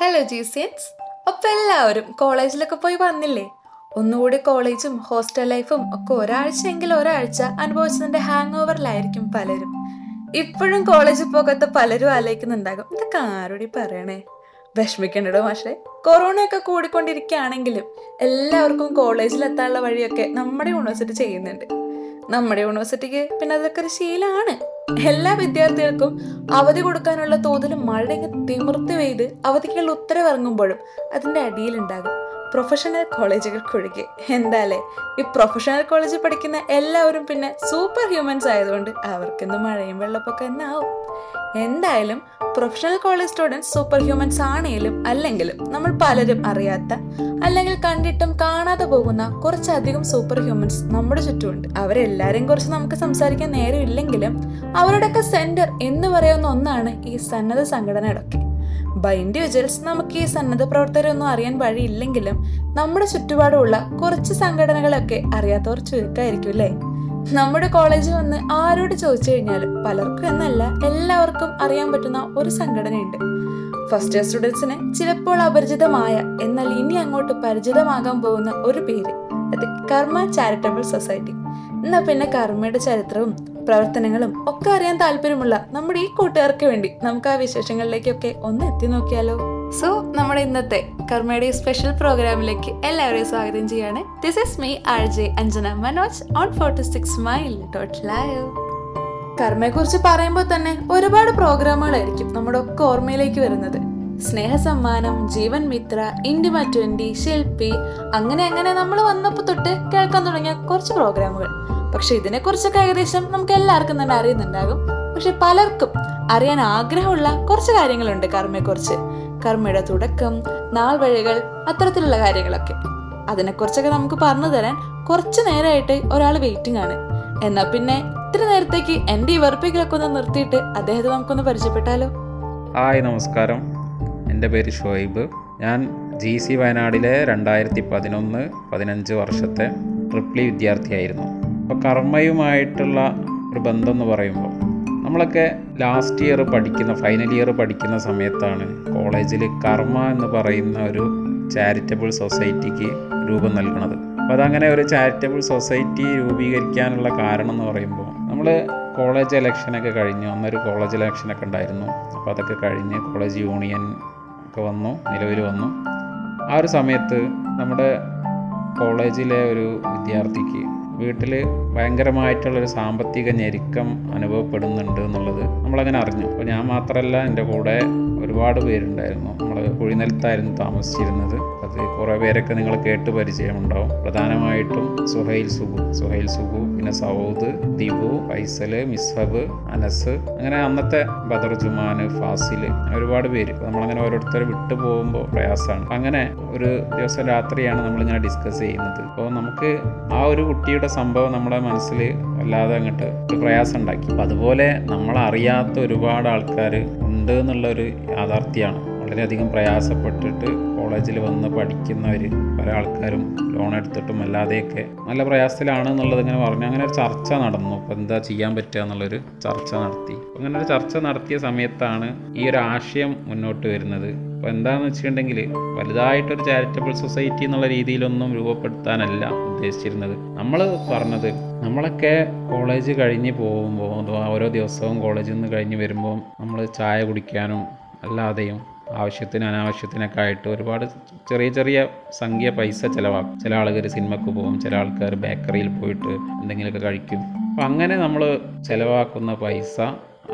Hello ജീസിയൻസ് അപ്പോൾ എല്ലാവരും കോളേജിലൊക്കെ പോയി വന്നില്ലേ? ഒന്നുകൂടി കോളേജും ഹോസ്റ്റൽ ലൈഫും ഒക്കെ ഒരാഴ്ചയെങ്കിൽ ഒരാഴ്ച അനുഭവിച്ചതിന്റെ ഹാങ് ഓവറിലായിരിക്കും പലരും. ഇപ്പോഴും കോളേജിൽ പോകാത്ത പലരും ആലോചിക്കുന്നുണ്ടാകും ഇതൊക്കെ ആരോടി പറയണേ? വിഷമിക്കണ്ടോ മാഷെ. കൊറോണയൊക്കെ കൂടിക്കൊണ്ടിരിക്കുകയാണെങ്കിലും എല്ലാവർക്കും കോളേജിലെത്താനുള്ള വഴിയൊക്കെ നമ്മുടെ യൂണിവേഴ്സിറ്റി ചെയ്യുന്നുണ്ട്. നമ്മുടെ യൂണിവേഴ്സിറ്റിക്ക് പിന്നെ അതൊക്കെ ഒരു ശീലമാണ്. എല്ലാ വിദ്യാർത്ഥികൾക്കും അവധി കൊടുക്കാനുള്ള തോതിൽ മഴ ഇങ്ങ് തിമിർത്ത് പെയ്ത് അവധിക്കുള്ള ഉത്തരവിറങ്ങുമ്പോഴും അതിന്റെ അടിയിലുണ്ടാകും. പ്രൊഫഷണൽ കോളേജുകൾക്കൊഴികെ എന്താല്ലേ? ഈ പ്രൊഫഷണൽ കോളേജിൽ പഠിക്കുന്ന എല്ലാവരും പിന്നെ സൂപ്പർ ഹ്യൂമൻസ് ആയതുകൊണ്ട് അവർക്കിന്ന് മഴയും വെള്ളപ്പൊക്കെ എന്നാവും. എന്തായാലും professional college students super humans ആണെങ്കിലും അല്ലെങ്കിലും നമ്മൾ പലരും അറിയാത്ത അല്ലെങ്കിൽ കണ്ടിട്ടും കാണാതെ പോകുന്ന കുറച്ചധികം സൂപ്പർ ഹ്യൂമൻസ് നമ്മുടെ ചുറ്റുമുണ്ട്. അവരെല്ലാരെയും കുറിച്ച് നമുക്ക് സംസാരിക്കാൻ നേരമില്ലെങ്കിലും അവരുടെയൊക്കെ സെന്റർ എന്ന് പറയുന്ന ഒന്നാണ് ഈ സന്നദ്ധ സംഘടനകളൊക്കെ ബൈ ഇൻഡിവിജ്വൽസ് നമുക്ക് ഈ സന്നദ്ധ പ്രവർത്തകരൊന്നും അറിയാൻ വഴിയില്ലെങ്കിലും നമ്മുടെ ചുറ്റുപാടുമുള്ള കുറച്ച് സംഘടനകളൊക്കെ അറിയാത്തവർ ചുരുക്കമായിരിക്കും അല്ലേ? നമ്മുടെ കോളേജിൽ വന്ന് ആരോട് ചോദിച്ചു കഴിഞ്ഞാലും പലർക്കും എന്നല്ല എല്ലാവർക്കും അറിയാൻ പറ്റുന്ന ഒരു സംഘടനയുണ്ട്. ഫസ്റ്റ് ഇയർ സ്റ്റുഡൻസിന് ചിലപ്പോൾ അപരിചിതമായ എന്നാൽ ഇനി അങ്ങോട്ട് പരിചിതമാകാൻ പോകുന്ന ഒരു പേര്. അത് കർമ്മ ചാരിറ്റബിൾ സൊസൈറ്റി എന്നാൽ പിന്നെ കർമ്മയുടെ ചരിത്രവും പ്രവർത്തനങ്ങളും ഒക്കെ അറിയാൻ താല്പര്യമുള്ള നമ്മുടെ ഈ കൂട്ടുകാർക്ക് വേണ്ടി നമുക്ക് ആ വിശേഷങ്ങളിലേക്കൊക്കെ ഒന്ന് എത്തി നോക്കിയാലോ. സോ നമ്മുടെ ഇന്നത്തെ കർമ്മയുടെ സ്പെഷ്യൽ പ്രോഗ്രാമിലേക്ക് എല്ലാവരെയും സ്വാഗതം ചെയ്യാണ്. This is me R J Anjana Manoj on forty six mile dot live കർമ്മയെക്കുറിച്ച് പറയുമ്പോൾ തന്നെ ഒരുപാട് പ്രോഗ്രാമുകളായിരിക്കും നമ്മുടെ ഒക്കെ ഓർമ്മയിലേക്ക് വരുന്നത്. സ്നേഹസമ്മാനം ജീവൻ മിത്ര ഇന്ത്യ ട്വന്റി ശില്പി അങ്ങനെ അങ്ങനെ നമ്മൾ വന്നപ്പോൾ തൊട്ട് കേൾക്കാൻ തുടങ്ങിയ കുറച്ച് പ്രോഗ്രാമുകൾ. പക്ഷെ ഇതിനെക്കുറിച്ചൊക്കെ ഏകദേശം നമുക്ക് എല്ലാവർക്കും തന്നെ അറിയുന്നുണ്ടാകും. പക്ഷെ പലർക്കും അറിയാൻ ആഗ്രഹമുള്ള കുറച്ച് കാര്യങ്ങളുണ്ട് കർമ്മയെക്കുറിച്ച്. കർമ്മയുടെ തുടക്കം നാൾ വഴികൾ അത്തരത്തിലുള്ള കാര്യങ്ങളൊക്കെ. അതിനെക്കുറിച്ചൊക്കെ നമുക്ക് പറഞ്ഞു തരാൻ കുറച്ച് നേരമായിട്ട് ഒരാൾ വെയിറ്റിംഗ് ആണ്. എന്നാ പിന്നെ ഇത്ര നേരത്തേക്ക് എന്റെ ഈ വെറുപ്പിക്കലൊക്കെ ഒന്ന് നിർത്തിയിട്ട് അദ്ദേഹത്തെ നമുക്കൊന്ന് പരിചയപ്പെട്ടാലോ? ഹായ് നമസ്കാരം. എന്റെ പേര് ഷോയിബ് ഞാൻ ജി സി വയനാടിലെ രണ്ടായിരത്തി പതിനൊന്ന് പതിനഞ്ച് വർഷത്തെ ട്രിപ്ലി വിദ്യാർത്ഥിയായിരുന്നു. അപ്പോൾ കർമ്മയുമായിട്ടുള്ള ഒരു ബന്ധം എന്ന് പറയുമ്പോൾ നമ്മളൊക്കെ ലാസ്റ്റ് ഇയർ പഠിക്കുന്ന ഫൈനൽ ഇയർ പഠിക്കുന്ന സമയത്താണ് കോളേജിൽ കർമ്മ എന്ന് പറയുന്ന ഒരു ചാരിറ്റബിൾ സൊസൈറ്റിക്ക് രൂപം നൽകുന്നത് അപ്പോൾ അതങ്ങനെ ഒരു ചാരിറ്റബിൾ സൊസൈറ്റി രൂപീകരിക്കാനുള്ള കാരണം എന്ന് പറയുമ്പോൾ നമ്മൾ കോളേജ് ഇലക്ഷനൊക്കെ കഴിഞ്ഞു. അന്നൊരു കോളേജ് ഇലക്ഷനൊക്കെ ഉണ്ടായിരുന്നു. അപ്പോൾ അതൊക്കെ കഴിഞ്ഞ് കോളേജ് യൂണിയൻ ഒക്കെ വന്നു നിലവിൽ വന്നു. ആ ഒരു സമയത്ത് നമ്മുടെ കോളേജിലെ ഒരു വിദ്യാർത്ഥിക്ക് വീട്ടിൽ ഭയങ്കരമായിട്ടുള്ളൊരു സാമ്പത്തിക ഞെരുക്കം അനുഭവപ്പെടുന്നുണ്ട് എന്നുള്ളത് നമ്മളങ്ങനെ അറിഞ്ഞു. അപ്പോൾ ഞാൻ മാത്രമല്ല എന്റെ കൂടെ ഒരുപാട് പേരുണ്ടായിരുന്നു. നമ്മൾ കുഴിനിലത്തായിരുന്നു താമസിച്ചിരുന്നത്. അത് കുറേ പേരൊക്കെ നിങ്ങൾ കേട്ട് പരിചയമുണ്ടാവും. പ്രധാനമായിട്ടും സുഹൈൽ സുബു. സുഹൈൽ സുബു പിന്നെ സൗദ് ദിബു ഫൈസൽ മിസ്ഹബ് അനസ്. അങ്ങനെ അന്നത്തെ ബദർ ജുമാൻ ഫാസിൽ ഒരുപാട് പേര്. നമ്മളങ്ങനെ ഓരോരുത്തർ വിട്ടു പോകുമ്പോൾ പ്രയാസമാണ്. അങ്ങനെ ഒരു ദിവസം രാത്രിയാണ് നമ്മളിങ്ങനെ ഡിസ്കസ് ചെയ്യുന്നത്. അപ്പോൾ നമുക്ക് ആ ഒരു കുട്ടിയുടെ സംഭവം നമ്മുടെ മനസ്സിൽ അല്ലാതെ അങ്ങോട്ട് ഒരു പ്രയാസം ഉണ്ടാക്കി. അതുപോലെ നമ്മളറിയാത്ത ഒരുപാട് ആൾക്കാർ ഉണ്ട് എന്നുള്ളൊരു യാഥാർത്ഥ്യമാണ്. വളരെയധികം പ്രയാസപ്പെട്ടിട്ട് കോളേജിൽ വന്ന് പഠിക്കുന്നവർ പല ആൾക്കാരും ലോൺ എടുത്തിട്ടും അല്ലാതെയൊക്കെ നല്ല പ്രയാസത്തിലാണ് എന്നുള്ളത് ഇങ്ങനെ പറഞ്ഞു. അങ്ങനെ ഒരു ചർച്ച നടന്നു. അപ്പോൾ എന്താ ചെയ്യാൻ പറ്റുക എന്നുള്ളൊരു ചർച്ച നടത്തി. അങ്ങനെ ഒരു ചർച്ച നടത്തിയ സമയത്താണ് ഈ ഒരു ആശയം മുന്നോട്ട് വരുന്നത്. അപ്പോൾ എന്താണെന്ന് വെച്ചിട്ടുണ്ടെങ്കിൽ വലുതായിട്ടൊരു ചാരിറ്റബിൾ സൊസൈറ്റി എന്നുള്ള രീതിയിലൊന്നും രൂപപ്പെടുത്താനല്ല ഉദ്ദേശിച്ചിരുന്നത്. നമ്മൾ പറഞ്ഞത് നമ്മളൊക്കെ കോളേജ് കഴിഞ്ഞ് പോകുമ്പോൾ ഓരോ ദിവസവും കോളേജിൽ നിന്ന് കഴിഞ്ഞ് വരുമ്പോൾ നമ്മൾ ചായ കുടിക്കാനും അല്ലാതെയും ആവശ്യത്തിന് അനാവശ്യത്തിനൊക്കെ ആയിട്ട് ഒരുപാട് ചെറിയ ചെറിയ സംഖ്യ പൈസ ചിലവാക്കും. ചില ആളുകൾ സിനിമക്ക് പോകും ചില ആൾക്കാർ ബേക്കറിയിൽ പോയിട്ട് എന്തെങ്കിലുമൊക്കെ കഴിക്കും. അപ്പം അങ്ങനെ നമ്മൾ ചിലവാക്കുന്ന പൈസ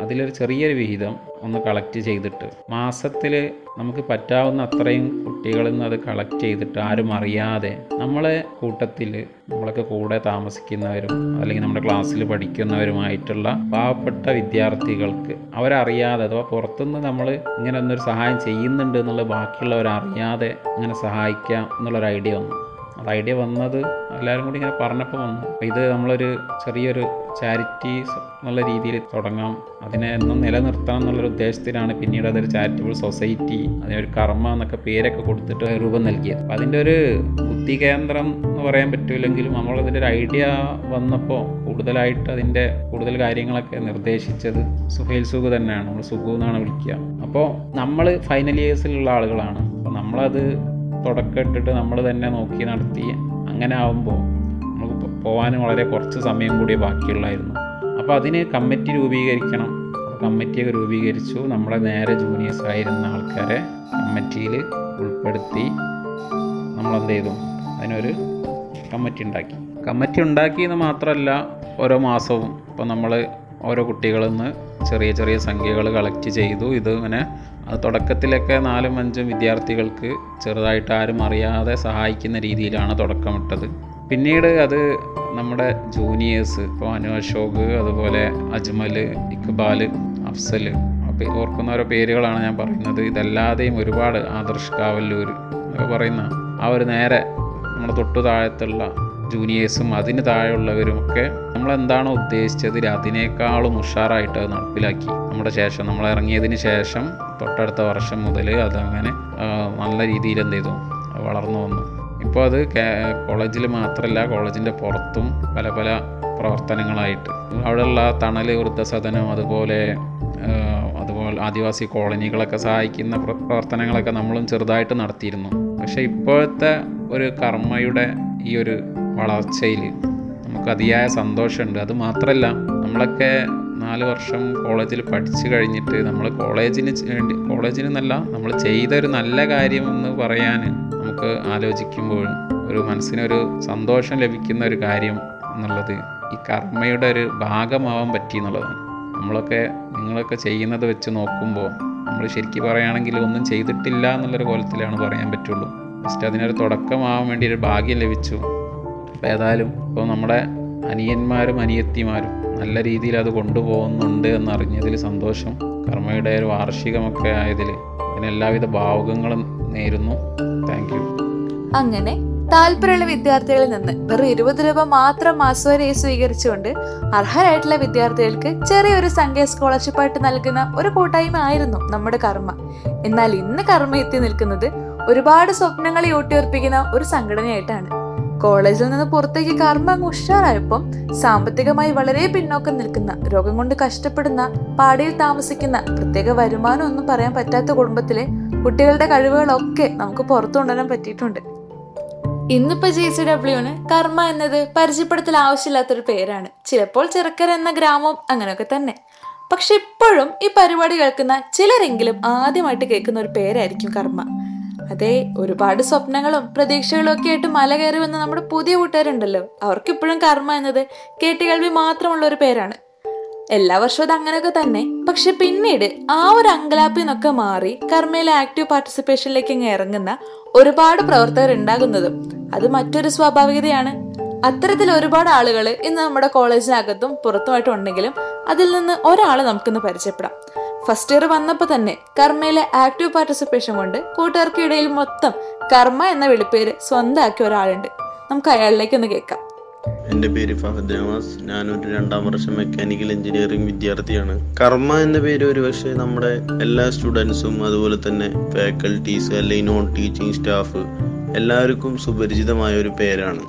അതിലൊരു ചെറിയൊരു വിഹിതം ഒന്ന് കളക്ട് ചെയ്തിട്ട് മാസത്തിൽ നമുക്ക് പറ്റാവുന്ന അത്രയും കുട്ടികളിൽ നിന്ന് അത് കളക്ട് ചെയ്തിട്ട് ആരും അറിയാതെ നമ്മളെ കൂട്ടത്തിൽ നമ്മളൊക്കെ കൂടെ താമസിക്കുന്നവരും അല്ലെങ്കിൽ നമ്മുടെ ക്ലാസ്സിൽ പഠിക്കുന്നവരുമായിട്ടുള്ള പാവപ്പെട്ട വിദ്യാർത്ഥികൾക്ക് അവരറിയാതെ അഥവാ പുറത്തുനിന്ന് നമ്മൾ ഇങ്ങനെ ഒന്നൊരു സഹായം ചെയ്യുന്നുണ്ട് എന്നുള്ളത് ബാക്കിയുള്ളവരറിയാതെ ഇങ്ങനെ സഹായിക്കാം എന്നുള്ളൊരു ഐഡിയ വന്നു. അത് ഐഡിയ വന്നത് എല്ലാവരും കൂടി ഇങ്ങനെ പറഞ്ഞപ്പോൾ വന്നു. ഇത് നമ്മളൊരു ചെറിയൊരു ചാരിറ്റി എന്നുള്ള രീതിയിൽ തുടങ്ങാം. അതിനെ എന്നും നിലനിർത്തണം എന്നുള്ളൊരു ഉദ്ദേശത്തിലാണ് പിന്നീട് അതൊരു ചാരിറ്റബിൾ സൊസൈറ്റി അതിനൊരു കർമ്മ എന്നൊക്കെ പേരൊക്കെ കൊടുത്തിട്ട് രൂപം നൽകിയത്. അപ്പോൾ അതിന്റെ ഒരു ബുദ്ധി കേന്ദ്രം എന്ന് പറയാൻ പറ്റില്ലെങ്കിലും നമ്മളതിന്റെ ഒരു ഐഡിയ വന്നപ്പോൾ കൂടുതലായിട്ട് അതിന്റെ കൂടുതൽ കാര്യങ്ങളൊക്കെ നിർദ്ദേശിച്ചത് സുഹൈൽ സുഖു തന്നെയാണ്. നമ്മൾ സുഖു എന്നാണ് വിളിക്കുക. അപ്പോൾ നമ്മൾ ഫൈനൽ ഇയേഴ്സിലുള്ള ആളുകളാണ്. അപ്പോൾ നമ്മളത് തുടക്കം ഇട്ടിട്ട് നമ്മൾ തന്നെ നോക്കി നടത്തി അങ്ങനെ ആകുമ്പോൾ നമുക്ക് പോകാൻ വളരെ കുറച്ച് സമയം കൂടി ബാക്കിയുള്ളായിരുന്നു. അപ്പോൾ അതിന് കമ്മിറ്റി രൂപീകരിക്കണം. കമ്മിറ്റിയൊക്കെ രൂപീകരിച്ചു. നമ്മളെ നേരെ ജൂനിയേഴ്സ് ആയിരുന്ന ആൾക്കാരെ കമ്മിറ്റിയിൽ ഉൾപ്പെടുത്തി നമ്മളെന്ത് ചെയ്തു? അതിനൊരു കമ്മിറ്റി ഉണ്ടാക്കി. കമ്മിറ്റി ഉണ്ടാക്കിയെന്ന് മാത്രമല്ല ഓരോ മാസവും ഇപ്പോൾ നമ്മൾ ഓരോ കുട്ടികളിൽ നിന്ന് ചെറിയ ചെറിയ സംഖ്യകൾ കളക്ട് ചെയ്തു. ഇത് ഇങ്ങനെ അത് തുടക്കത്തിലൊക്കെ നാലും അഞ്ചും വിദ്യാർത്ഥികൾക്ക് ചെറുതായിട്ട് ആരും അറിയാതെ സഹായിക്കുന്ന രീതിയിലാണ് തുടക്കമിട്ടത്. പിന്നീട് അത് നമ്മുടെ ജൂനിയേഴ്സ് ഇപ്പോൾ അനു അശോക് അതുപോലെ അജ്മൽ ഇക്ബാൽ അഫ്സൽ ഓർക്കുന്ന ഓരോ പേരുകളാണ് ഞാൻ പറയുന്നത്. ഇതല്ലാതെയും ഒരുപാട് ആദർശ് കാവല്ലൂർ എന്നൊക്കെ പറയുന്ന ആ ഒരു നേരെ നമ്മുടെ തൊട്ടു താഴത്തുള്ള ജൂനിയേഴ്സും അതിന് താഴെയുള്ളവരും ഒക്കെ നമ്മൾ എന്താണോ ഉദ്ദേശിച്ചത് അതിനേക്കാളും ഉഷാറായിട്ട് അത് നടപ്പിലാക്കി. നമ്മുടെ ശേഷം നമ്മൾ ഇറങ്ങിയതിന് ശേഷം തൊട്ടടുത്ത വർഷം മുതൽ അതങ്ങനെ നല്ല രീതിയിൽ എന്ത് ചെയ്തു? വളർന്നു വന്നു. ഇപ്പോൾ അത് കോളേജിൽ മാത്രമല്ല കോളേജിന്റെ പുറത്തും പല പല പ്രവർത്തനങ്ങളായിട്ട്. അവിടെയുള്ള തണൽ വൃദ്ധസദനം അതുപോലെ അതുപോലെ ആദിവാസി കോളനികളൊക്കെ സഹായിക്കുന്ന പ്രവർത്തനങ്ങളൊക്കെ നമ്മളും ചെറുതായിട്ട് നടത്തിയിരുന്നു. പക്ഷേ ഇപ്പോഴത്തെ ഒരു കർമ്മയുടെ ഈ ഒരു വളർച്ചയിൽ നമുക്ക് അതിയായ സന്തോഷമുണ്ട്. അത് മാത്രമല്ല നമ്മളൊക്കെ നാല് വർഷം കോളേജിൽ പഠിച്ചു കഴിഞ്ഞിട്ട് നമ്മൾ കോളേജിന് വേണ്ടി കോളേജിന് എന്നല്ല നമ്മൾ ചെയ്ത ഒരു നല്ല കാര്യമെന്ന് പറയാൻ നമുക്ക് ആലോചിക്കുമ്പോഴും ഒരു മനസ്സിനൊരു സന്തോഷം ലഭിക്കുന്ന ഒരു കാര്യം എന്നുള്ളത് ഈ കർമ്മയുടെ ഒരു ഭാഗമാവാൻ പറ്റി എന്നുള്ളതാണ്. നമ്മളൊക്കെ നിങ്ങളൊക്കെ ചെയ്യുന്നത് വെച്ച് നോക്കുമ്പോൾ നമ്മൾ ശരിക്കും പറയുകയാണെങ്കിൽ ഒന്നും ചെയ്തിട്ടില്ല എന്നുള്ളൊരു കോലത്തിലാണ് പറയാൻ പറ്റുള്ളൂ. ജസ്റ്റ് അതിനൊരു തുടക്കമാവാൻ വേണ്ടി ഒരു ഭാഗ്യം ലഭിച്ചു. അപ്പോൾ ഏതായാലും ഇപ്പോൾ നമ്മുടെ അനിയന്മാരും അനിയത്തിമാരും നല്ല രീതിയിൽ അത് കൊണ്ടുപോകുന്നുണ്ട് എന്നറിഞ്ഞതിൽ സന്തോഷം. കർമ്മയുടെ ഒരു വാർഷികമൊക്കെ ആയതിൽ അതിന് എല്ലാവിധ ഭാവുകങ്ങളും നേരുന്നു. താങ്ക് യു അങ്ങനെ താല്പര്യമുള്ള വിദ്യാർത്ഥികളിൽ നിന്ന് വെറും ഇരുപത് രൂപ മാത്രം മാസവരെ സ്വീകരിച്ചുകൊണ്ട് അർഹരായിട്ടുള്ള വിദ്യാർത്ഥികൾക്ക് ചെറിയൊരു സംഖ്യ സ്കോളർഷിപ്പായിട്ട് നൽകുന്ന ഒരു കൂട്ടായ്മ ആയിരുന്നു നമ്മുടെ കർമ്മ. എന്നാൽ ഇന്ന് കർമ്മ എത്തി നിൽക്കുന്നത് ഒരുപാട് സ്വപ്നങ്ങളെ ഊട്ടിയുറപ്പിക്കുന്ന ഒരു സംഘടനയായിട്ടാണ്. കോളേജിൽ നിന്ന് പുറത്തേക്ക് കർമ്മ ഉഷാറായപ്പം സാമ്പത്തികമായി വളരെ പിന്നോക്കം നിൽക്കുന്ന രോഗം കൊണ്ട് കഷ്ടപ്പെടുന്ന പാടിയിൽ താമസിക്കുന്ന പ്രത്യേക വരുമാനം ഒന്നും പറയാൻ പറ്റാത്ത കുടുംബത്തിലെ കുട്ടികളുടെ കഴിവുകളൊക്കെ നമുക്ക് പുറത്തു കൊണ്ടുവരാൻ പറ്റിയിട്ടുണ്ട്. ഇന്നിപ്പോ ജെ സി ഡബ്ല്യുവിന് കർമ്മ എന്നത് പരിചയപ്പെടുത്തൽ ആവശ്യമില്ലാത്തൊരു പേരാണ്. ചിലപ്പോൾ ചെറുക്കര എന്ന ഗ്രാമം അങ്ങനെയൊക്കെ തന്നെ. പക്ഷെ ഇപ്പോഴും ഈ പരിപാടി കേൾക്കുന്ന ചിലരെങ്കിലും ആദ്യമായിട്ട് കേൾക്കുന്ന ഒരു പേരായിരിക്കും കർമ്മ. അതെ ഒരുപാട് സ്വപ്നങ്ങളും പ്രതീക്ഷകളും ഒക്കെ ആയിട്ട് മല കയറി വന്ന നമ്മുടെ പുതിയ കൂട്ടുകാരുണ്ടല്ലോ. അവർക്കിപ്പോഴും കർമ്മ എന്നത് കേട്ടുകേൾവി മാത്രമുള്ള ഒരു പേരാണ്. എല്ലാ വർഷവും അത് അങ്ങനെയൊക്കെ തന്നെ. പക്ഷെ പിന്നീട് ആ ഒരു അങ്കലാപ്പിൽ നിന്നൊക്കെ മാറി കർമ്മയിലെ ആക്റ്റീവ് പാർട്ടിസിപ്പേഷനിലേക്ക് അങ്ങ് ഇറങ്ങുന്ന ഒരുപാട് പ്രവർത്തകർ ഉണ്ടാകുന്നതും അത് മറ്റൊരു സ്വാഭാവികതയാണ്. അത്തരത്തിൽ ഒരുപാട് ആളുകൾ ഇന്ന് നമ്മുടെ കോളേജിനകത്തും പുറത്തുമായിട്ടുണ്ടെങ്കിലും അതിൽ നിന്ന് ഒരാൾ നമുക്കിന്ന് പരിചയപ്പെടാം. ഫസ്റ്റ് ഇയർ വന്നപ്പോൾ തന്നെ കർമ്മയിലെ ആക്റ്റീവ് പാർട്ടിസിപ്പേഷൻ കൊണ്ട് കൂട്ടുകാർക്ക് ഇടയിൽ മൊത്തം കർമ്മ എന്ന വിളിപ്പേര് സ്വന്തമാക്കിയ ഒരാളുണ്ട്. നമുക്ക് അയാളിലേക്ക് ഒന്ന് കേൾക്കാം. എന്റെ പേര് ഫഹദ് നവാസ്. ഞാനൊരു രണ്ടാം വർഷം മെക്കാനിക്കൽ എഞ്ചിനീയറിംഗ് വിദ്യാർത്ഥിയാണ്. കർമ്മ എന്ന പേര് ഒരു ഒരുപക്ഷെ നമ്മുടെ എല്ലാ സ്റ്റുഡൻസും അതുപോലെ തന്നെ ഫാക്കൽറ്റീസ് അല്ലെങ്കിൽ നോൺ ടീച്ചിങ് സ്റ്റാഫ് എല്ലാവർക്കും സുപരിചിതമായ ഒരു പേരാണ്.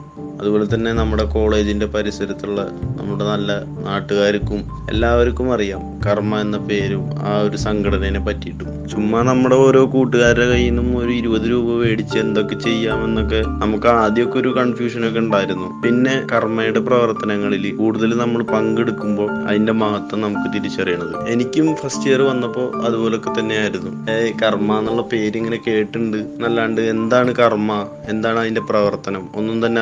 അതുപോലെ തന്നെ നമ്മുടെ കോളേജിന്റെ പരിസരത്തുള്ള നമ്മുടെ നല്ല നാട്ടുകാർക്കും എല്ലാവർക്കും അറിയാം കർമ്മ എന്ന പേരും ആ ഒരു സംഘടനയെ പറ്റിയിട്ടും. ചുമ്മാ നമ്മുടെ ഓരോ കൂട്ടുകാരുടെ കയ്യിൽ നിന്നും ഒരു ഇരുപത് രൂപ മേടിച്ച് എന്തൊക്കെ ചെയ്യാമെന്നൊക്കെ നമുക്ക് ആദ്യമൊക്കെ ഒരു കൺഫ്യൂഷൻ ഒക്കെ ഉണ്ടായിരുന്നു. പിന്നെ കർമ്മയുടെ പ്രവർത്തനങ്ങളിൽ കൂടുതൽ നമ്മൾ പങ്കെടുക്കുമ്പോൾ അതിന്റെ മഹത്വം നമുക്ക് തിരിച്ചറിയണത്. എനിക്കും ഫസ്റ്റ് ഇയർ വന്നപ്പോൾ അതുപോലൊക്കെ തന്നെയായിരുന്നു. കർമ്മ എന്നുള്ള പേര് ഇങ്ങനെ കേട്ടിട്ടുണ്ട്. എന്നല്ലാണ്ട് എന്താണ് കർമ്മ? എന്താണ് അതിന്റെ പ്രവർത്തനം? ഒന്നും തന്നെ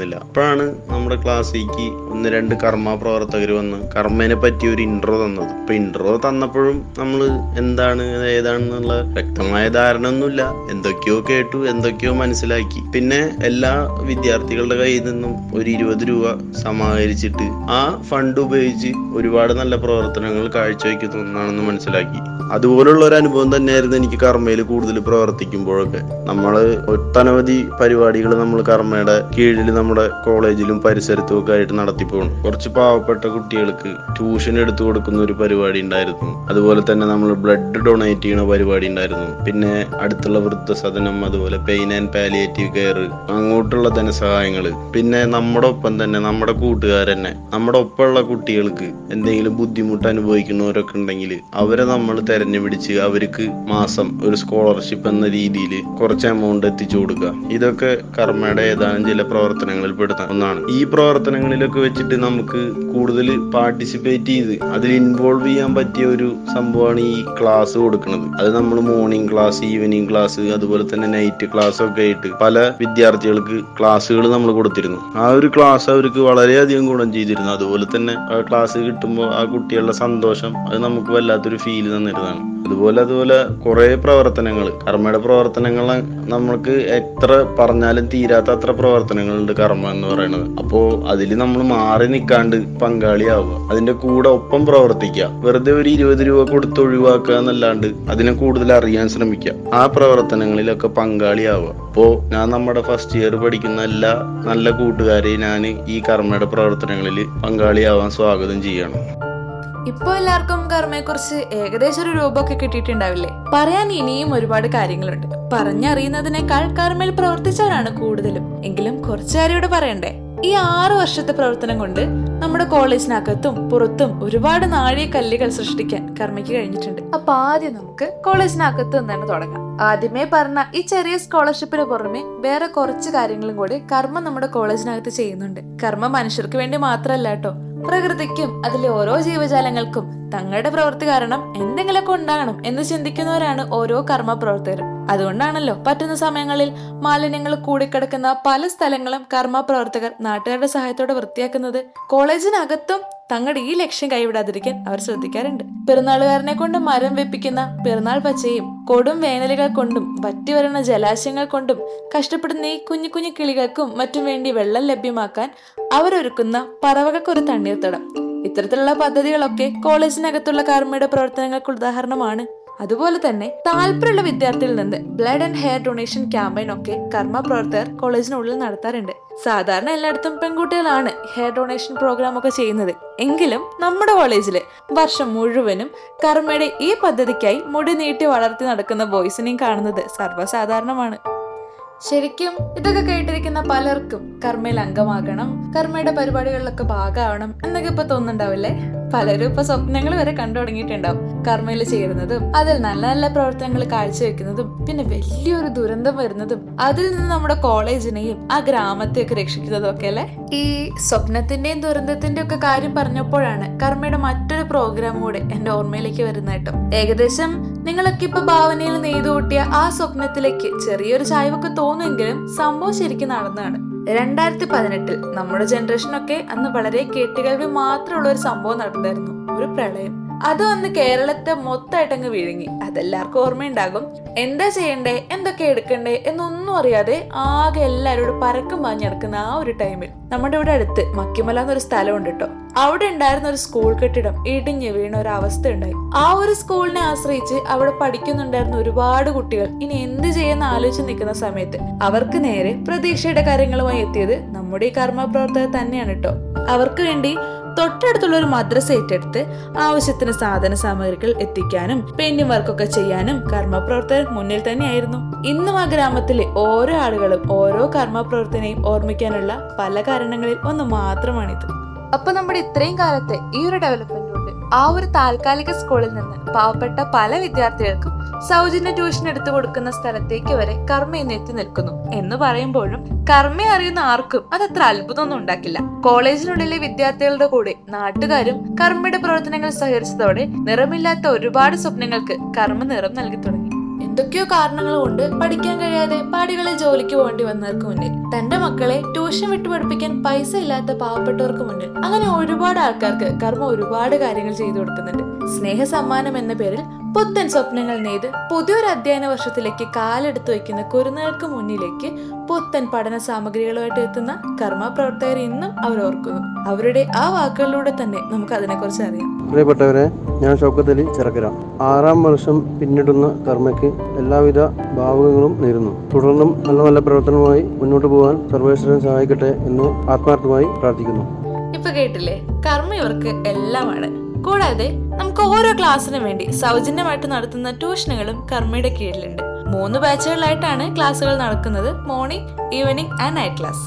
അറിയണ്ടായിരുന്നില്ല അപ്പോഴാണ് നമ്മുടെ ക്ലാസ്സിലേക്ക് ഒന്ന് രണ്ട് കർമ്മ പ്രവർത്തകർ വന്ന് കർമ്മേനെ പറ്റി ഒരു ഇൻട്രോ തന്നത്. അപ്പൊ ഇൻട്രോ തന്നപ്പോഴും നമ്മൾ എന്താണ് ഏതാണെന്നുള്ള വ്യക്തമായ ധാരണ ഒന്നുമില്ല. എന്തൊക്കെയോ കേട്ടു എന്തൊക്കെയോ മനസ്സിലാക്കി. പിന്നെ എല്ലാ വിദ്യാർത്ഥികളുടെ കയ്യിൽ നിന്നും ഒരു ഇരുപത് രൂപ സമാഹരിച്ചിട്ട് ആ ഫണ്ട് ഉപയോഗിച്ച് ഒരുപാട് നല്ല പ്രവർത്തനങ്ങൾ കാഴ്ചവെക്കുന്ന ഒന്നാണെന്ന് മനസ്സിലാക്കി. അതുപോലുള്ള ഒരു അനുഭവം തന്നെയായിരുന്നു എനിക്ക് കർമ്മയിൽ കൂടുതൽ പ്രവർത്തിക്കുമ്പോഴൊക്കെ. നമ്മൾ ഒട്ടനവധി പരിപാടികൾ നമ്മൾ കർമ്മയുടെ കീഴിൽ നമ്മുടെ കോളേജിലും പരിസരത്തും ഒക്കെ ആയിട്ട് നടത്തിപ്പോണം കുറച്ച് പാവപ്പെട്ട കുട്ടികൾക്ക് ട്യൂഷൻ എടുത്തു കൊടുക്കുന്ന ഒരു പരിപാടി ഉണ്ടായിരുന്നു. അതുപോലെ തന്നെ നമ്മൾ ബ്ലഡ് ഡൊണേറ്റ് ചെയ്യുന്ന പരിപാടി ഉണ്ടായിരുന്നു. പിന്നെ അടുത്തുള്ള വൃദ്ധസദനം അതുപോലെ പെയിൻ ആൻഡ് പാലിയേറ്റീവ് കെയർ അങ്ങോട്ടുള്ള ധനസഹായങ്ങൾ പിന്നെ നമ്മുടെ ഒപ്പം തന്നെ നമ്മുടെ കൂട്ടുകാരെന്നെ നമ്മുടെ ഒപ്പമുള്ള കുട്ടികൾക്ക് എന്തെങ്കിലും ബുദ്ധിമുട്ട് അനുഭവിക്കുന്നവരൊക്കെ ഉണ്ടെങ്കിൽ അവരെ നമ്മൾ തെരഞ്ഞു പിടിച്ച് അവർക്ക് മാസം ഒരു സ്കോളർഷിപ്പ് എന്ന രീതിയിൽ കുറച്ച് എമൗണ്ട് എത്തിച്ചു കൊടുക്കുക. ഇതൊക്കെ കർമ്മയുടെ ഏതാനും ചില പ്രവർത്തനങ്ങളിൽ പെടുന്ന ഒന്നാണ്. ഈ പ്രവർത്തനങ്ങളിലൊക്കെ വെച്ചിട്ട് നമുക്ക് കൂടുതൽ പാർട്ടിസിപ്പേറ്റ് ചെയ്ത് അതിൽ ഇൻവോൾവ് ചെയ്യാൻ പറ്റിയ ഒരു സംഭവമാണ് ഈ ക്ലാസ് കൊടുക്കുന്നത്. അത് നമ്മൾ മോർണിംഗ് ക്ലാസ് ഈവനിങ് ക്ലാസ് അതുപോലെ തന്നെ നൈറ്റ് ക്ലാസ് ഒക്കെ ആയിട്ട് പല വിദ്യാർത്ഥികൾക്ക് ക്ലാസ്സുകൾ നമ്മൾ കൊടുത്തിരുന്നു. ആ ഒരു ക്ലാസ് അവർക്ക് വളരെയധികം ഗുണം ചെയ്തിരുന്നു. അതുപോലെ തന്നെ ക്ലാസ് കിട്ടുമ്പോൾ ആ കുട്ടികളുടെ സന്തോഷം അത് നമുക്ക് വല്ലാത്തൊരു ഫീൽ തന്നിരുന്നതാണ്. അതുപോലെ അതുപോലെ കുറെ പ്രവർത്തനങ്ങൾ കർമ്മയുടെ പ്രവർത്തനങ്ങൾ നമ്മൾക്ക് എത്ര പറഞ്ഞാലും തീരാത്ത അത്ര പ്രവർത്തനങ്ങളുണ്ട് കർമ്മ എന്ന് പറയുന്നത്. അപ്പോൾ അതിൽ നമ്മൾ മാറി നിൽക്കാണ്ട് പങ്കാളിയാവുക. അതിന്റെ കൂടെ ഒപ്പം പ്രവർത്തിക്കുക. വെറുതെ ഒരു ഇരുപത് രൂപ കൊടുത്ത് ഒഴിവാക്കുക എന്നല്ലാണ്ട് അതിനെ കൂടുതൽ അറിയാൻ ശ്രമിക്കുക. ആ പ്രവർത്തനങ്ങളിലൊക്കെ പങ്കാളിയാവുക. അപ്പോൾ ഞാൻ നമ്മുടെ ഫസ്റ്റ് ഇയർ പഠിക്കുന്ന എല്ലാ നല്ല കൂട്ടുകാരെയും ഞാൻ ഈ കർമ്മയുടെ പ്രവർത്തനങ്ങളിൽ പങ്കാളിയാവാൻ സ്വാഗതം ചെയ്യണം. ഇപ്പൊ എല്ലാവർക്കും കർമ്മയെക്കുറിച്ച് ഏകദേശം ഒരു രൂപമൊക്കെ കിട്ടിയിട്ടുണ്ടാവില്ലേ? പറയാൻ ഇനിയും ഒരുപാട് കാര്യങ്ങളുണ്ട്. പറഞ്ഞറിയുന്നതിനേക്കാൾ കർമ്മയിൽ പ്രവർത്തിച്ചവരാണ് കൂടുതലും. എങ്കിലും കുറച്ചു കാര്യം പറയണ്ടേ? ഈ ആറു വർഷത്തെ പ്രവർത്തനം കൊണ്ട് നമ്മുടെ കോളേജിനകത്തും പുറത്തും ഒരുപാട് നാഴിക കല്ലുകൾ സൃഷ്ടിക്കാൻ കർമ്മയ്ക്ക് കഴിഞ്ഞിട്ടുണ്ട്. അപ്പൊ ആദ്യം നമുക്ക് കോളേജിനകത്ത് തന്നെ തുടങ്ങാം. ആദ്യമേ പറഞ്ഞ ഈ ചെറിയ സ്കോളർഷിപ്പിന് പുറമെ വേറെ കുറച്ച് കാര്യങ്ങളും കൂടി കർമ്മ നമ്മുടെ കോളേജിനകത്ത് ചെയ്യുന്നുണ്ട്. കർമ്മ മനുഷ്യർക്ക് വേണ്ടി മാത്രമല്ല കേട്ടോ. പ്രകൃതിക്കും അതിലെ ഓരോ ജീവജാലങ്ങൾക്കും തങ്ങളുടെ പ്രവൃത്തി കാരണം എന്തെങ്കിലുമൊക്കെ ഉണ്ടാകണം എന്ന് ചിന്തിക്കുന്നവരാണ് ഓരോ കർമ്മ പ്രവർത്തകരും അതുകൊണ്ടാണല്ലോ പറ്റുന്ന സമയങ്ങളിൽ മാലിന്യങ്ങൾ കൂടിക്കിടക്കുന്ന പല സ്ഥലങ്ങളും കർമ്മ പ്രവർത്തകർ നാട്ടുകാരുടെ സഹായത്തോടെ വൃത്തിയാക്കുന്നത്. കോളേജിനകത്തും തങ്ങളുടെ ഈ ലക്ഷ്യം കൈവിടാതിരിക്കാൻ അവർ ശ്രദ്ധിക്കാറുണ്ട്. പിറന്നാളുകാരനെ കൊണ്ട് മരം വെപ്പിക്കുന്ന പിറന്നാൾ പച്ചയും കൊടും വേനലുകൾ കൊണ്ടും വറ്റി വരുന്ന ജലാശയങ്ങൾ കൊണ്ടും കഷ്ടപ്പെടുന്ന ഈ കുഞ്ഞു കുഞ്ഞു കിളികൾക്കും മറ്റും വേണ്ടി വെള്ളം ലഭ്യമാക്കാൻ അവരൊരുക്കുന്ന പറവകൾക്കൊരു തണ്ണീർത്തടം. ഇത്തരത്തിലുള്ള പദ്ധതികളൊക്കെ കോളേജിനകത്തുള്ള കർമ്മയുടെ പ്രവർത്തനങ്ങൾക്ക് ഉദാഹരണമാണ്. അതുപോലെ തന്നെ താല്പര്യമുള്ള വിദ്യാർത്ഥികളിൽ നിന്ന് blood and hair donation campaign ഒക്കെ കർമ്മ പ്രവർത്തകർ കോളേജിനുള്ളിൽ നടത്താറുണ്ട്. സാധാരണ എല്ലായിടത്തും പെൺകുട്ടികളാണ് ഹെയർ ഡൊണേഷൻ പ്രോഗ്രാം ഒക്കെ ചെയ്യുന്നത്. എങ്കിലും നമ്മുടെ കോളേജിൽ വർഷം മുഴുവനും കർമ്മയുടെ ഈ പദ്ധതിക്കായി മുടി നീട്ടി വളർത്തി നടക്കുന്ന ബോയ്സിനെയും കാണുന്നത് സർവസാധാരണമാണ്. ശരിക്കും ഇതൊക്കെ കേട്ടിരിക്കുന്ന പലർക്കും കർമ്മയിൽ അംഗമാകണം കർമ്മയുടെ പരിപാടികളിലൊക്കെ ഭാഗമാവണം എന്നൊക്കെ ഇപ്പൊ തോന്നുന്നുണ്ടാവില്ലേ? പലരും ഇപ്പൊ സ്വപ്നങ്ങൾ വരെ കണ്ടു തുടങ്ങിയിട്ടുണ്ടാവും. കർമ്മയിൽ ചേരുന്നതും അതിൽ നല്ല നല്ല പ്രവർത്തനങ്ങൾ കാഴ്ചവെക്കുന്നതും പിന്നെ വലിയൊരു ദുരന്തം വരുന്നതും അതിൽ നിന്ന് നമ്മുടെ കോളേജിനെയും ആ ഗ്രാമത്തെയൊക്കെ രക്ഷിക്കുന്നതും ഒക്കെ അല്ലേ? ഈ സ്വപ്നത്തിന്റെയും ദുരന്തത്തിന്റെയും ഒക്കെ കാര്യം പറഞ്ഞപ്പോഴാണ് കർമ്മയുടെ മറ്റൊരു പ്രോഗ്രാം കൂടെ എന്റെ ഓർമ്മയിലേക്ക് വരുന്ന കേട്ടോ. ഏകദേശം നിങ്ങളൊക്കെ ഇപ്പൊ ഭാവനയിൽ നെയ്തു കൂട്ടിയ ആ സ്വപ്നത്തിലേക്ക് ചെറിയൊരു ചായ്വൊക്കെ തോന്നുമെങ്കിലും സംഭവം ശരിക്കും നടന്നതാണ്. രണ്ടായിരത്തി പതിനെട്ടിൽ നമ്മുടെ ജനറേഷനൊക്കെ അന്ന് വളരെ കേട്ടുകേൾവി മാത്രമുള്ള ഒരു സംഭവം നടന്നായിരുന്നു ഒരു പ്രളയം. അത് അന്ന് കേരളത്തെ മൊത്തമായിട്ട് അങ്ങ് വിഴുങ്ങി. അതെല്ലാവർക്കും ഓർമ്മയുണ്ടാകും. എന്താ ചെയ്യണ്ടേ? എന്തൊക്കെ എടുക്കണ്ടേ? എന്നൊന്നും അറിയാതെ ആകെ എല്ലാവരോടും പരക്കം പാഞ്ഞെടുക്കുന്ന ആ ഒരു ടൈമിൽ നമ്മുടെ ഇവിടെ അടുത്ത് മക്കിമല എന്നൊരു സ്ഥലമുണ്ട് കേട്ടോ. അവിടെ ഉണ്ടായിരുന്ന ഒരു സ്കൂൾ കെട്ടിടം ഇടിഞ്ഞു വീണ ഒരു അവസ്ഥ ഉണ്ടായി. ആ ഒരു സ്കൂളിനെ ആശ്രയിച്ച് അവിടെ പഠിക്കുന്നുണ്ടായിരുന്ന ഒരുപാട് കുട്ടികൾ ഇനി എന്ത് ചെയ്യുന്ന ആലോചിച്ച് നിൽക്കുന്ന സമയത്ത് അവർക്ക് നേരെ പ്രതീക്ഷയുടെ കാര്യങ്ങളുമായി എത്തിയത് നമ്മുടെ ഈ കർമ്മ പ്രവർത്തകർ തന്നെയാണ് കേട്ടോ അവർക്ക് വേണ്ടി തൊട്ടടുത്തുള്ള ഒരു മദ്രസ ഏറ്റെടുത്ത് ആവശ്യത്തിന് സാധന സാമഗ്രികൾ എത്തിക്കാനും പെയിന്റിംഗ് വർക്കൊക്കെ ചെയ്യാനും കർമ്മപ്രവർത്തകർ മുന്നിൽ തന്നെയായിരുന്നു. ഇന്നും ആ ഗ്രാമത്തിലെ ഓരോ ആളുകളും ഓരോ കർമ്മപ്രവർത്തനെയും ഓർമ്മിക്കാനുള്ള പല കാരണങ്ങളിൽ ഒന്ന് മാത്രമാണിത്. അപ്പൊ നമ്മുടെ ഇത്രയും കാലത്തെ ഈ ഒരു ഡെവലപ്മെന്റ് കൊണ്ട് ആ ഒരു താൽക്കാലിക സ്കൂളിൽ നിന്ന് പാവപ്പെട്ട പല വിദ്യാർത്ഥികൾക്കും സൗജന്യ ട്യൂഷൻ എടുത്തു കൊടുക്കുന്ന സ്ഥലത്തേക്ക് വരെ കർമ്മ ഇന്ന് എത്തി നിൽക്കുന്നു. എന്ന് പറയുമ്പോഴും കർമ്മ അറിയുന്ന ആർക്കും അതത്ര അത്ഭുതമൊന്നും ഉണ്ടാക്കില്ല. കോളേജിനുള്ളിലെ വിദ്യാർത്ഥികളുടെ കൂടെ നാട്ടുകാരും കർമ്മയുടെ പ്രവർത്തനങ്ങൾ സഹകരിച്ചതോടെ നിറമില്ലാത്ത ഒരുപാട് സ്വപ്നങ്ങൾക്ക് കർമ്മ നിറം നൽകി തുടങ്ങി. എന്തൊക്കെയോ കാരണങ്ങൾ കൊണ്ട് പഠിക്കാൻ കഴിയാതെ പാടികളിൽ ജോലിക്ക് പോകേണ്ടി വന്നവർക്ക് മുന്നിൽ. തന്റെ മക്കളെ ട്യൂഷൻ വിട്ടു പഠിപ്പിക്കാൻ പൈസ ഇല്ലാത്ത പാവപ്പെട്ടവർക്ക് മുന്നിൽ. അങ്ങനെ ഒരുപാട് ആൾക്കാർക്ക് കർമ്മ ഒരുപാട് കാര്യങ്ങൾ ചെയ്തു കൊടുക്കുന്നുണ്ട്. സ്നേഹ സമ്മാനം എന്ന പേരിൽ പുത്തൻ സ്വപ്നങ്ങൾ നെയ്ത് പുതിയൊരു അധ്യയന വർഷത്തിലേക്ക് കാലെടുത്ത് വയ്ക്കുന്ന കുരുന്നുകൾക്ക് മുന്നിലേക്ക് പുത്തൻ പഠന സാമഗ്രികളുമായിട്ട് എത്തുന്ന കർമ്മ പ്രവർത്തകർ ഇന്നും അവർ ഓർക്കുന്നു. അവരുടെ ആ വാക്കുകളിലൂടെ തന്നെ നമുക്ക് അതിനെക്കുറിച്ച് അറിയാം. പ്രിയപ്പെട്ടവരെ ഞാൻ ഷൗക്കത്തലി ചെറുക്കര. ആറാം വർഷം പിന്നിടുന്ന കർമ്മയ്ക്ക് എല്ലാവിധ ഭാവുകങ്ങളും നേരുന്നു. തുടർന്നും നല്ല നല്ല പ്രവർത്തനവുമായി മുന്നോട്ട് പോകാൻ സർവേശ്വരൻ സഹായിക്കട്ടെ എന്ന് ആത്മാർത്ഥമായി പ്രാർത്ഥിക്കുന്നു. ഇപ്പൊ കേട്ടില്ലേ? കർമ്മ ഇവർക്ക് എല്ലാമാണ്. കൂടാതെ നമുക്ക് ഓരോ ക്ലാസ്സിനും വേണ്ടി സൗജന്യമായിട്ട് നടത്തുന്ന ട്യൂഷനുകളും കർമ്മയുടെ കീഴിലുണ്ട്. മൂന്ന് ബാച്ചുകളിലായിട്ടാണ് ക്ലാസ്സുകൾ നടക്കുന്നത് morning evening and night class.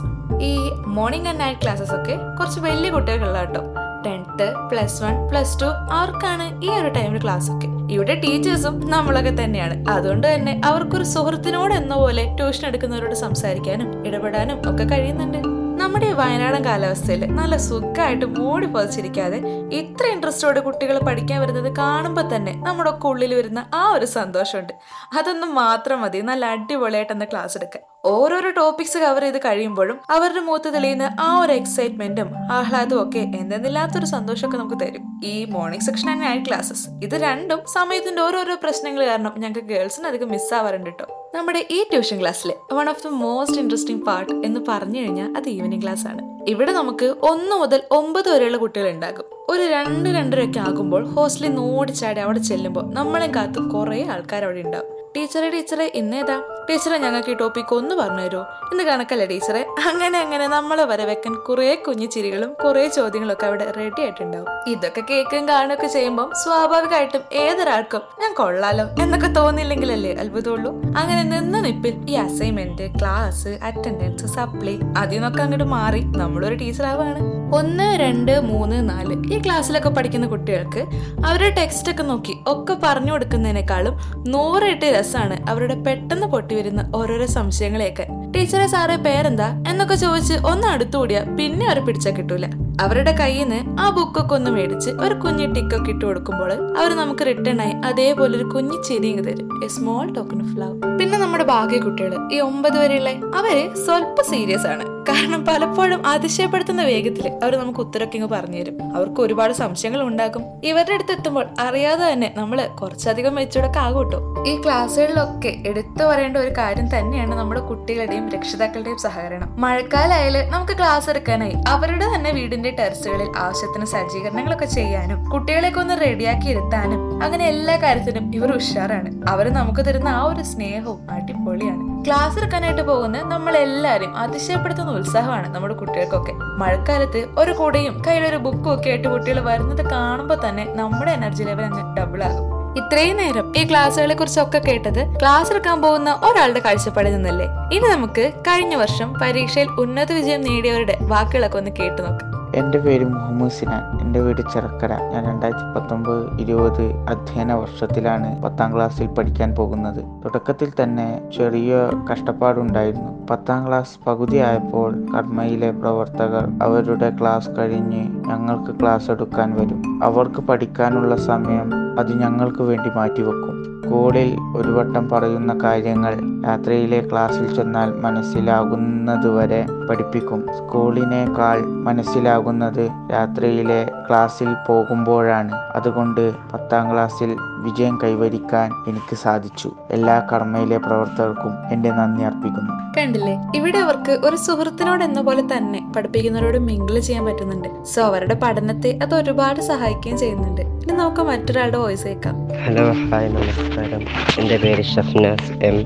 ഈ മോർണിംഗ് ആൻഡ് നൈറ്റ് ക്ലാസ്സസ് ഒക്കെ കുറച്ച് വലിയ കുട്ടികൾക്കുള്ള കേട്ടോ tenth plus one plus two അവർക്കാണ് ഈ ഒരു ടൈമിൽ ക്ലാസ് ഒക്കെ ഇവിടെ ടീച്ചേഴ്സും നമ്മളൊക്കെ തന്നെയാണ്. അതുകൊണ്ട് തന്നെ അവർക്കൊരു സുഹൃത്തിനോട് എന്ന പോലെ ട്യൂഷൻ എടുക്കുന്നവരോട് സംസാരിക്കാനും ഇടപെടാനും ഒക്കെ കഴിയുന്നുണ്ട്. നമ്മുടെ ഈ വയനാടൻ കാലാവസ്ഥയിൽ നല്ല സുഖമായിട്ട് മൂടി പതിച്ചിരിക്കാതെ ഇത്ര ഇൻട്രസ്റ്റോടെ കുട്ടികൾ പഠിക്കാൻ വരുന്നത് കാണുമ്പോൾ തന്നെ നമ്മുടെ ഒക്കെ ഉള്ളിൽ വരുന്ന ആ ഒരു സന്തോഷമുണ്ട്. അതൊന്നും മാത്രം മതി. നല്ല അടിപൊളിയായിട്ട് എന്ന ക്ലാസ് എടുക്കാൻ. ഓരോരോ ടോപ്പിക്സ് കവർ ചെയ്ത് കഴിയുമ്പോഴും അവരുടെ മുഖത്ത് തെളിയുന്ന ആ ഒരു എക്സൈറ്റ്മെന്റും ആഹ്ലാദവും ഒക്കെ എന്തെന്നില്ലാത്തൊരു സന്തോഷമൊക്കെ നമുക്ക് തരും. ഈ morning section and night classes ഇത് രണ്ടും സമയത്തിന്റെ ഓരോരോ പ്രശ്നങ്ങൾ കാരണം ഞങ്ങൾക്ക് ഗേൾസിന് അധികം മിസ് മിസ്സാവാറുണ്ട് കേട്ടോ നമ്മുടെ ഈ ട്യൂഷൻ ക്ലാസ്സിലെ one of the most interesting part എന്ന് പറഞ്ഞു കഴിഞ്ഞാൽ അത് ഈവനിങ് ക്ലാസ് ആണ്. ഇവിടെ നമുക്ക് ഒന്ന് മുതൽ ഒമ്പത് വരെയുള്ള കുട്ടികൾ ഉണ്ടാകും. ഒരു രണ്ട് രണ്ടരയൊക്കെ ആകുമ്പോൾ ഹോസ്റ്റലിൽ നിന്ന് ഓടിച്ചാടി അവിടെ ചെല്ലുമ്പോൾ നമ്മളെ കാത്ത് കുറേ ആൾക്കാർ അവിടെ ഉണ്ടാവും. ടീച്ചറെ ടീച്ചറെ ഇന്നേതാ? ടീച്ചറെ ഞങ്ങൾക്ക് ഈ ടോപ്പിക് ഒന്ന് പറഞ്ഞു തരുമോ? ഇന്ന് കണക്കല്ലേ ടീച്ചറെ? അങ്ങനെ അങ്ങനെ നമ്മളെ വരെ വെക്കാൻ കുറേ കുഞ്ഞു ചിരികളും കുറേ ചോദ്യങ്ങളും ഒക്കെ അവിടെ റെഡി ആയിട്ടുണ്ടാവും. ഇതൊക്കെ കേൾക്കുകയും കാണുകയൊക്കെ ചെയ്യുമ്പോൾ സ്വാഭാവികമായിട്ടും ഏതൊരാൾക്കും ഞാൻ കൊള്ളാലോ എന്നൊക്കെ തോന്നിയില്ലെങ്കിലല്ലേ അത്ഭുതമുള്ളൂ. അങ്ങനെ നിന്ന് നിപ്പിൽ ഈ അസൈൻമെന്റ് ക്ലാസ് അറ്റൻഡൻസ് സപ്ലൈ അതിൽ നിന്നൊക്കെ അങ്ങോട്ട് മാറി നമ്മളൊരു ടീച്ചറാവാണ് ഒന്ന് രണ്ട് മൂന്ന് നാല് ഈ ക്ലാസ്സിലൊക്കെ പഠിക്കുന്ന കുട്ടികൾക്ക് അവരുടെ ടെക്സ്റ്റ് ഒക്കെ നോക്കി ഒക്കെ പറഞ്ഞു കൊടുക്കുന്നതിനേക്കാളും നൂറിട്ട് രസമാണ് അവരുടെ പെട്ടെന്ന് പൊട്ടി വരുന്ന ഓരോരോ സംശയങ്ങളെയൊക്കെ. ടീച്ചറെ സാറേ പേരെന്താ? എന്നൊക്കെ ചോദിച്ച് ഒന്ന് അടുത്തുകൂടിയ പിന്നെ അവർ പിടിച്ചാൽ കിട്ടൂല. അവരുടെ കയ്യിൽ നിന്ന് ആ ബുക്കൊക്കെ ഒന്ന് മേടിച്ച് ഒരു കുഞ്ഞു ടിക്കൊക്കെ ഇട്ട് കൊടുക്കുമ്പോൾ അവർ നമുക്ക് റിട്ടേൺ ആയി അതേപോലെ ഒരു കുഞ്ഞു ചിരിങ്ങ് തരും. A small token of love പിന്നെ നമ്മുടെ ഭാഗ്യ കുട്ടികൾ ഈ ഒമ്പത് വരെയുള്ള അവർ സ്വല്പം സീരിയസ് ആണ്. കാരണം പലപ്പോഴും അതിശയപ്പെടുത്തുന്ന വേഗത്തിൽ അവർ നമുക്ക് ഉത്തരമൊക്കെ ഇങ്ങ് പറഞ്ഞു തരും. അവർക്ക് ഒരുപാട് സംശയങ്ങൾ ഉണ്ടാക്കും ഇവരുടെ അടുത്ത് എത്തുമ്പോൾ അറിയാതെ തന്നെ നമ്മൾ കുറച്ചധികം മെച്ചൂടൊക്കെ ആകും കേട്ടോ ഈ ക്ലാസ്സുകളിലൊക്കെ എടുത്തു പറയേണ്ട ഒരു കാര്യം തന്നെയാണ് നമ്മുടെ കുട്ടികളുടെയും രക്ഷിതാക്കളുടെയും സഹകരണം. മഴക്കാലമായാൽ നമുക്ക് ക്ലാസ് എടുക്കാനായി അവരുടെ തന്നെ വീടിന്റെ ടെറസുകളിൽ ആവശ്യത്തിന് സജ്ജീകരണങ്ങളൊക്കെ ചെയ്യാനും കുട്ടികളെയൊക്കെ ഒന്ന് റെഡിയാക്കി ഇരുത്താനും അങ്ങനെ എല്ലാ കാര്യത്തിനും ഇവർ ഉഷാറാണ്. അവർ നമുക്ക് തരുന്ന ആ ഒരു സ്നേഹവും അടിപൊളിയാണ്. ക്ലാസ് എടുക്കാനായിട്ട് പോകുന്ന നമ്മളെല്ലാവരും അതിശയപ്പെടുത്തുന്ന ഉത്സാഹമാണ് നമ്മുടെ കുട്ടികൾക്കൊക്കെ. മഴക്കാലത്ത് ഒരു കുടയും കയ്യിലൊരു ബുക്കും ഒക്കെ ആയിട്ട് കുട്ടികൾ വരുന്നത് കാണുമ്പോൾ തന്നെ നമ്മുടെ എനർജി ലെവൽ അങ്ങ് ഡബിൾ ആകും. ഇത്രയും നേരം ഈ ക്ലാസ്സുകളെ കുറിച്ചൊക്കെ കേട്ടത് ക്ലാസ് എടുക്കാൻ പോകുന്ന ഒരാളുടെ കാഴ്ചപ്പാടിൽ നിന്നല്ലേ? ഇനി നമുക്ക് കഴിഞ്ഞ വർഷം പരീക്ഷയിൽ ഉന്നത വിജയം നേടിയവരുടെ വാക്കുകളൊക്കെ ഒന്ന് കേട്ടു നോക്കാം. എന്റെ പേര് മുഹമ്മദ് സിനാൻ. എന്റെ വീട് ചെറുക്കര. ഞാൻ രണ്ടായിരത്തി പത്തൊമ്പത് ഇരുപത് അധ്യയന വർഷത്തിലാണ് പത്താം ക്ലാസ്സിൽ പഠിക്കാൻ പോകുന്നത്. തുടക്കത്തിൽ തന്നെ ചെറിയ കഷ്ടപ്പാടുണ്ടായിരുന്നു. പത്താം ക്ലാസ് പകുതിയായപ്പോൾ കർമ്മയിലെ പ്രവർത്തകർ അവരുടെ ക്ലാസ് കഴിഞ്ഞ് ഞങ്ങൾക്ക് ക്ലാസ് എടുക്കാൻ വരും. അവർക്ക് പഠിക്കാനുള്ള സമയം അത് ഞങ്ങൾക്ക് വേണ്ടി മാറ്റിവെക്കും. സ്കൂളിൽ ഒരു വട്ടം പറയുന്ന കാര്യങ്ങൾ രാത്രിയിലെ ക്ലാസ്സിൽ ചെന്നാൽ മനസ്സിലാകുന്നതുവരെ പഠിപ്പിക്കും. സ്കൂളിനേക്കാൾ മനസ്സിലാകുന്നത് രാത്രിയിലെ ക്ലാസ്സിൽ പോകുമ്പോഴാണ്. അതുകൊണ്ട് പത്താം ക്ലാസ്സിൽ വിജയം കൈവരിക്കാൻ എനിക്ക് സാധിച്ചു. എല്ലാ കർമ്മയിലെ പ്രവർത്തകർക്കും എന്റെ നന്ദി അർപ്പിക്കുന്നു. കണ്ടില്ലേ? ഇവിടെ അവർക്ക് ഒരു സുഹൃത്തിനോട് എന്ന പോലെ തന്നെ പഠിപ്പിക്കുന്നവരോട് മിങ്കിൾ ചെയ്യാൻ പറ്റുന്നുണ്ട്. സോ അവരുടെ പഠനത്തെ അത് ഒരുപാട് സഹായിക്കുകയും ചെയ്യുന്നുണ്ട്. ഇനി നമുക്ക് മറ്റൊരാളുടെ വോയിസ് കേൾക്കാം. ഹലോ ഹായ് നമസ്കാരം. എന്റെ പേര് ഷഫ്നാസ് എം.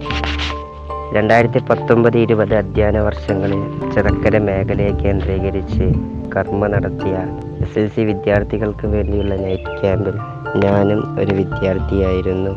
രണ്ടായിരത്തി പത്തൊമ്പത് ഇരുപത് അധ്യയന വർഷങ്ങളിൽ ചതക്കര മേഖലയെ കേന്ദ്രീകരിച്ച് കർമ്മ നടത്തിയ എസ് എൽ സി വിദ്യാർത്ഥികൾക്ക് വേണ്ടിയുള്ള നൈറ്റ് ക്യാമ്പിൽ ഞാനും ഒരു വിദ്യാർത്ഥിയായിരുന്നു.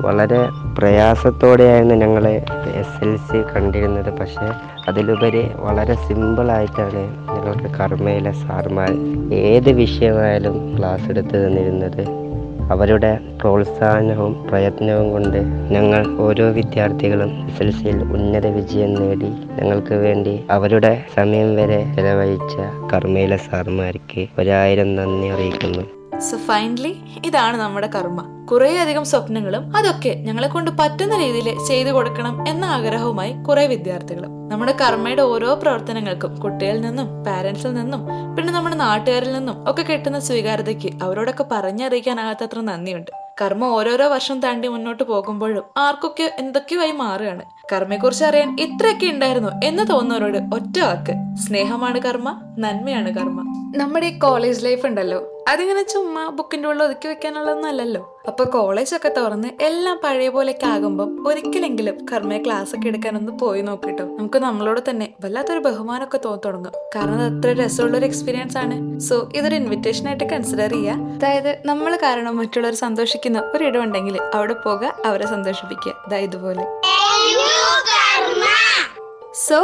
വളരെ പ്രയാസത്തോടെയായിരുന്നു ഞങ്ങൾ എസ് എൽ സി കണ്ടിരുന്നത്. പക്ഷേ അതിലുപരി വളരെ സിമ്പിളായിട്ടാണ് ഞങ്ങൾക്ക് കർമ്മയിലെ സാർമാർ ഏത് വിഷയമായാലും ക്ലാസ് എടുത്ത് തന്നിരുന്നത്. അവരുടെ പ്രോത്സാഹനവും പ്രയത്നവും കൊണ്ട് ഞങ്ങൾ ഓരോ വിദ്യാർത്ഥികളും എസ് എൽ സിയിൽ ഉന്നത വിജയം നേടി. ഞങ്ങൾക്ക് വേണ്ടി അവരുടെ സമയം വരെ ചെലവഴിച്ച കർമ്മയിലെ സാർമാർക്ക് ഒരായിരം നന്ദി അറിയിക്കുന്നു. സോ ഫൈനലി ഇതാണ് നമ്മുടെ കർമ്മ. കുറേ അധികം സ്വപ്നങ്ങളും അതൊക്കെ ഞങ്ങളെ കൊണ്ട് പറ്റുന്ന രീതിയിൽ ചെയ്തു കൊടുക്കണം എന്ന ആഗ്രഹവുമായി കുറെ വിദ്യാർത്ഥികളും. നമ്മുടെ കർമ്മയുടെ ഓരോ പ്രവർത്തനങ്ങൾക്കും കുട്ടികളിൽ നിന്നും പാരന്റ്സിൽ നിന്നും പിന്നെ നമ്മുടെ നാട്ടുകാരിൽ നിന്നും ഒക്കെ കിട്ടുന്ന സ്വീകാര്യതയ്ക്ക് അവരോടൊക്കെ പറഞ്ഞറിയിക്കാനാകാത്തത്ര നന്ദിയുണ്ട്. കർമ്മ ഓരോരോ വർഷം താണ്ടി മുന്നോട്ട് പോകുമ്പോഴും ആർക്കൊക്കെ എന്തൊക്കെയായി മാറുകയാണ്. കർമ്മയെക്കുറിച്ച് അറിയാൻ ഇത്രയൊക്കെ ഉണ്ടായിരുന്നു എന്ന് തോന്നുന്നവരോട് ഒറ്റ വാക്ക്. സ്നേഹമാണ് കർമ്മ നന്മയാണ് കർമ്മ. നമ്മുടെ ഈ കോളേജ് ലൈഫ് ഉണ്ടല്ലോ. അതിങ്ങനെ ചുമ്മാ ബുക്കിന്റെ ഉള്ളിൽ ഒതുക്കി വെക്കാനുള്ളതൊന്നും അല്ലല്ലോ. അപ്പൊ കോളേജൊക്കെ തുറന്ന് എല്ലാം പഴയ പോലെയൊക്കെ ആകുമ്പോൾ ഒരിക്കലെങ്കിലും കർമ്മയെ ക്ലാസ് ഒക്കെ എടുക്കാനൊന്ന് പോയി നോക്കിട്ടോ. നമുക്ക് നമ്മളോട് തന്നെ വല്ലാത്തൊരു ബഹുമാനമൊക്കെ തോന്നി തുടങ്ങും. കാരണം അത് അത്ര രസമുള്ള ഒരു എക്സ്പീരിയൻസ് ആണ്. സോ ഇതൊരു ഇൻവിറ്റേഷൻ ആയിട്ട് കൺസിഡർ ചെയ്യുക അതായത് നമ്മൾ കാരണം മറ്റുള്ളവർ സന്തോഷിക്കുന്ന ഒരിടം ഉണ്ടെങ്കിൽ അവിടെ പോകുക അവരെ സന്തോഷിപ്പിക്കുക. ദാ ഇതുപോലെ. സോ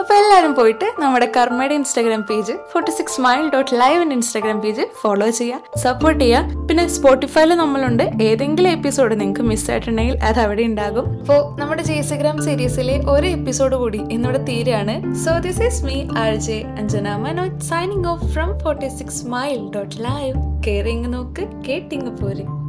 അപ്പോൾ എല്ലാവരും പോയിട്ട് നമ്മുടെ കർമ്മയുടെ Instagram page forty six mile dot live Instagram page follow ചെയ്യുക സപ്പോർട്ട് ചെയ്യുക പിന്നെ സ്പോട്ടിഫൈയിൽ നമ്മളുണ്ട്. ഏതെങ്കിലും എപ്പിസോഡ് നിങ്ങൾക്ക് മിസ്സായിട്ടുണ്ടെങ്കിൽ അത് അവിടെ ഉണ്ടാകും. അപ്പോൾ നമ്മുടെ ജേസഗ്രാം സീരീസിലെ ഒരു എപ്പിസോഡ് കൂടി ഇന്നിവിടെ തീരെയാണ് so this is me R J Anjana Manoj signing off from forty six mile dot live caring നോക്ക് കേട്ടിങ് പോരെ.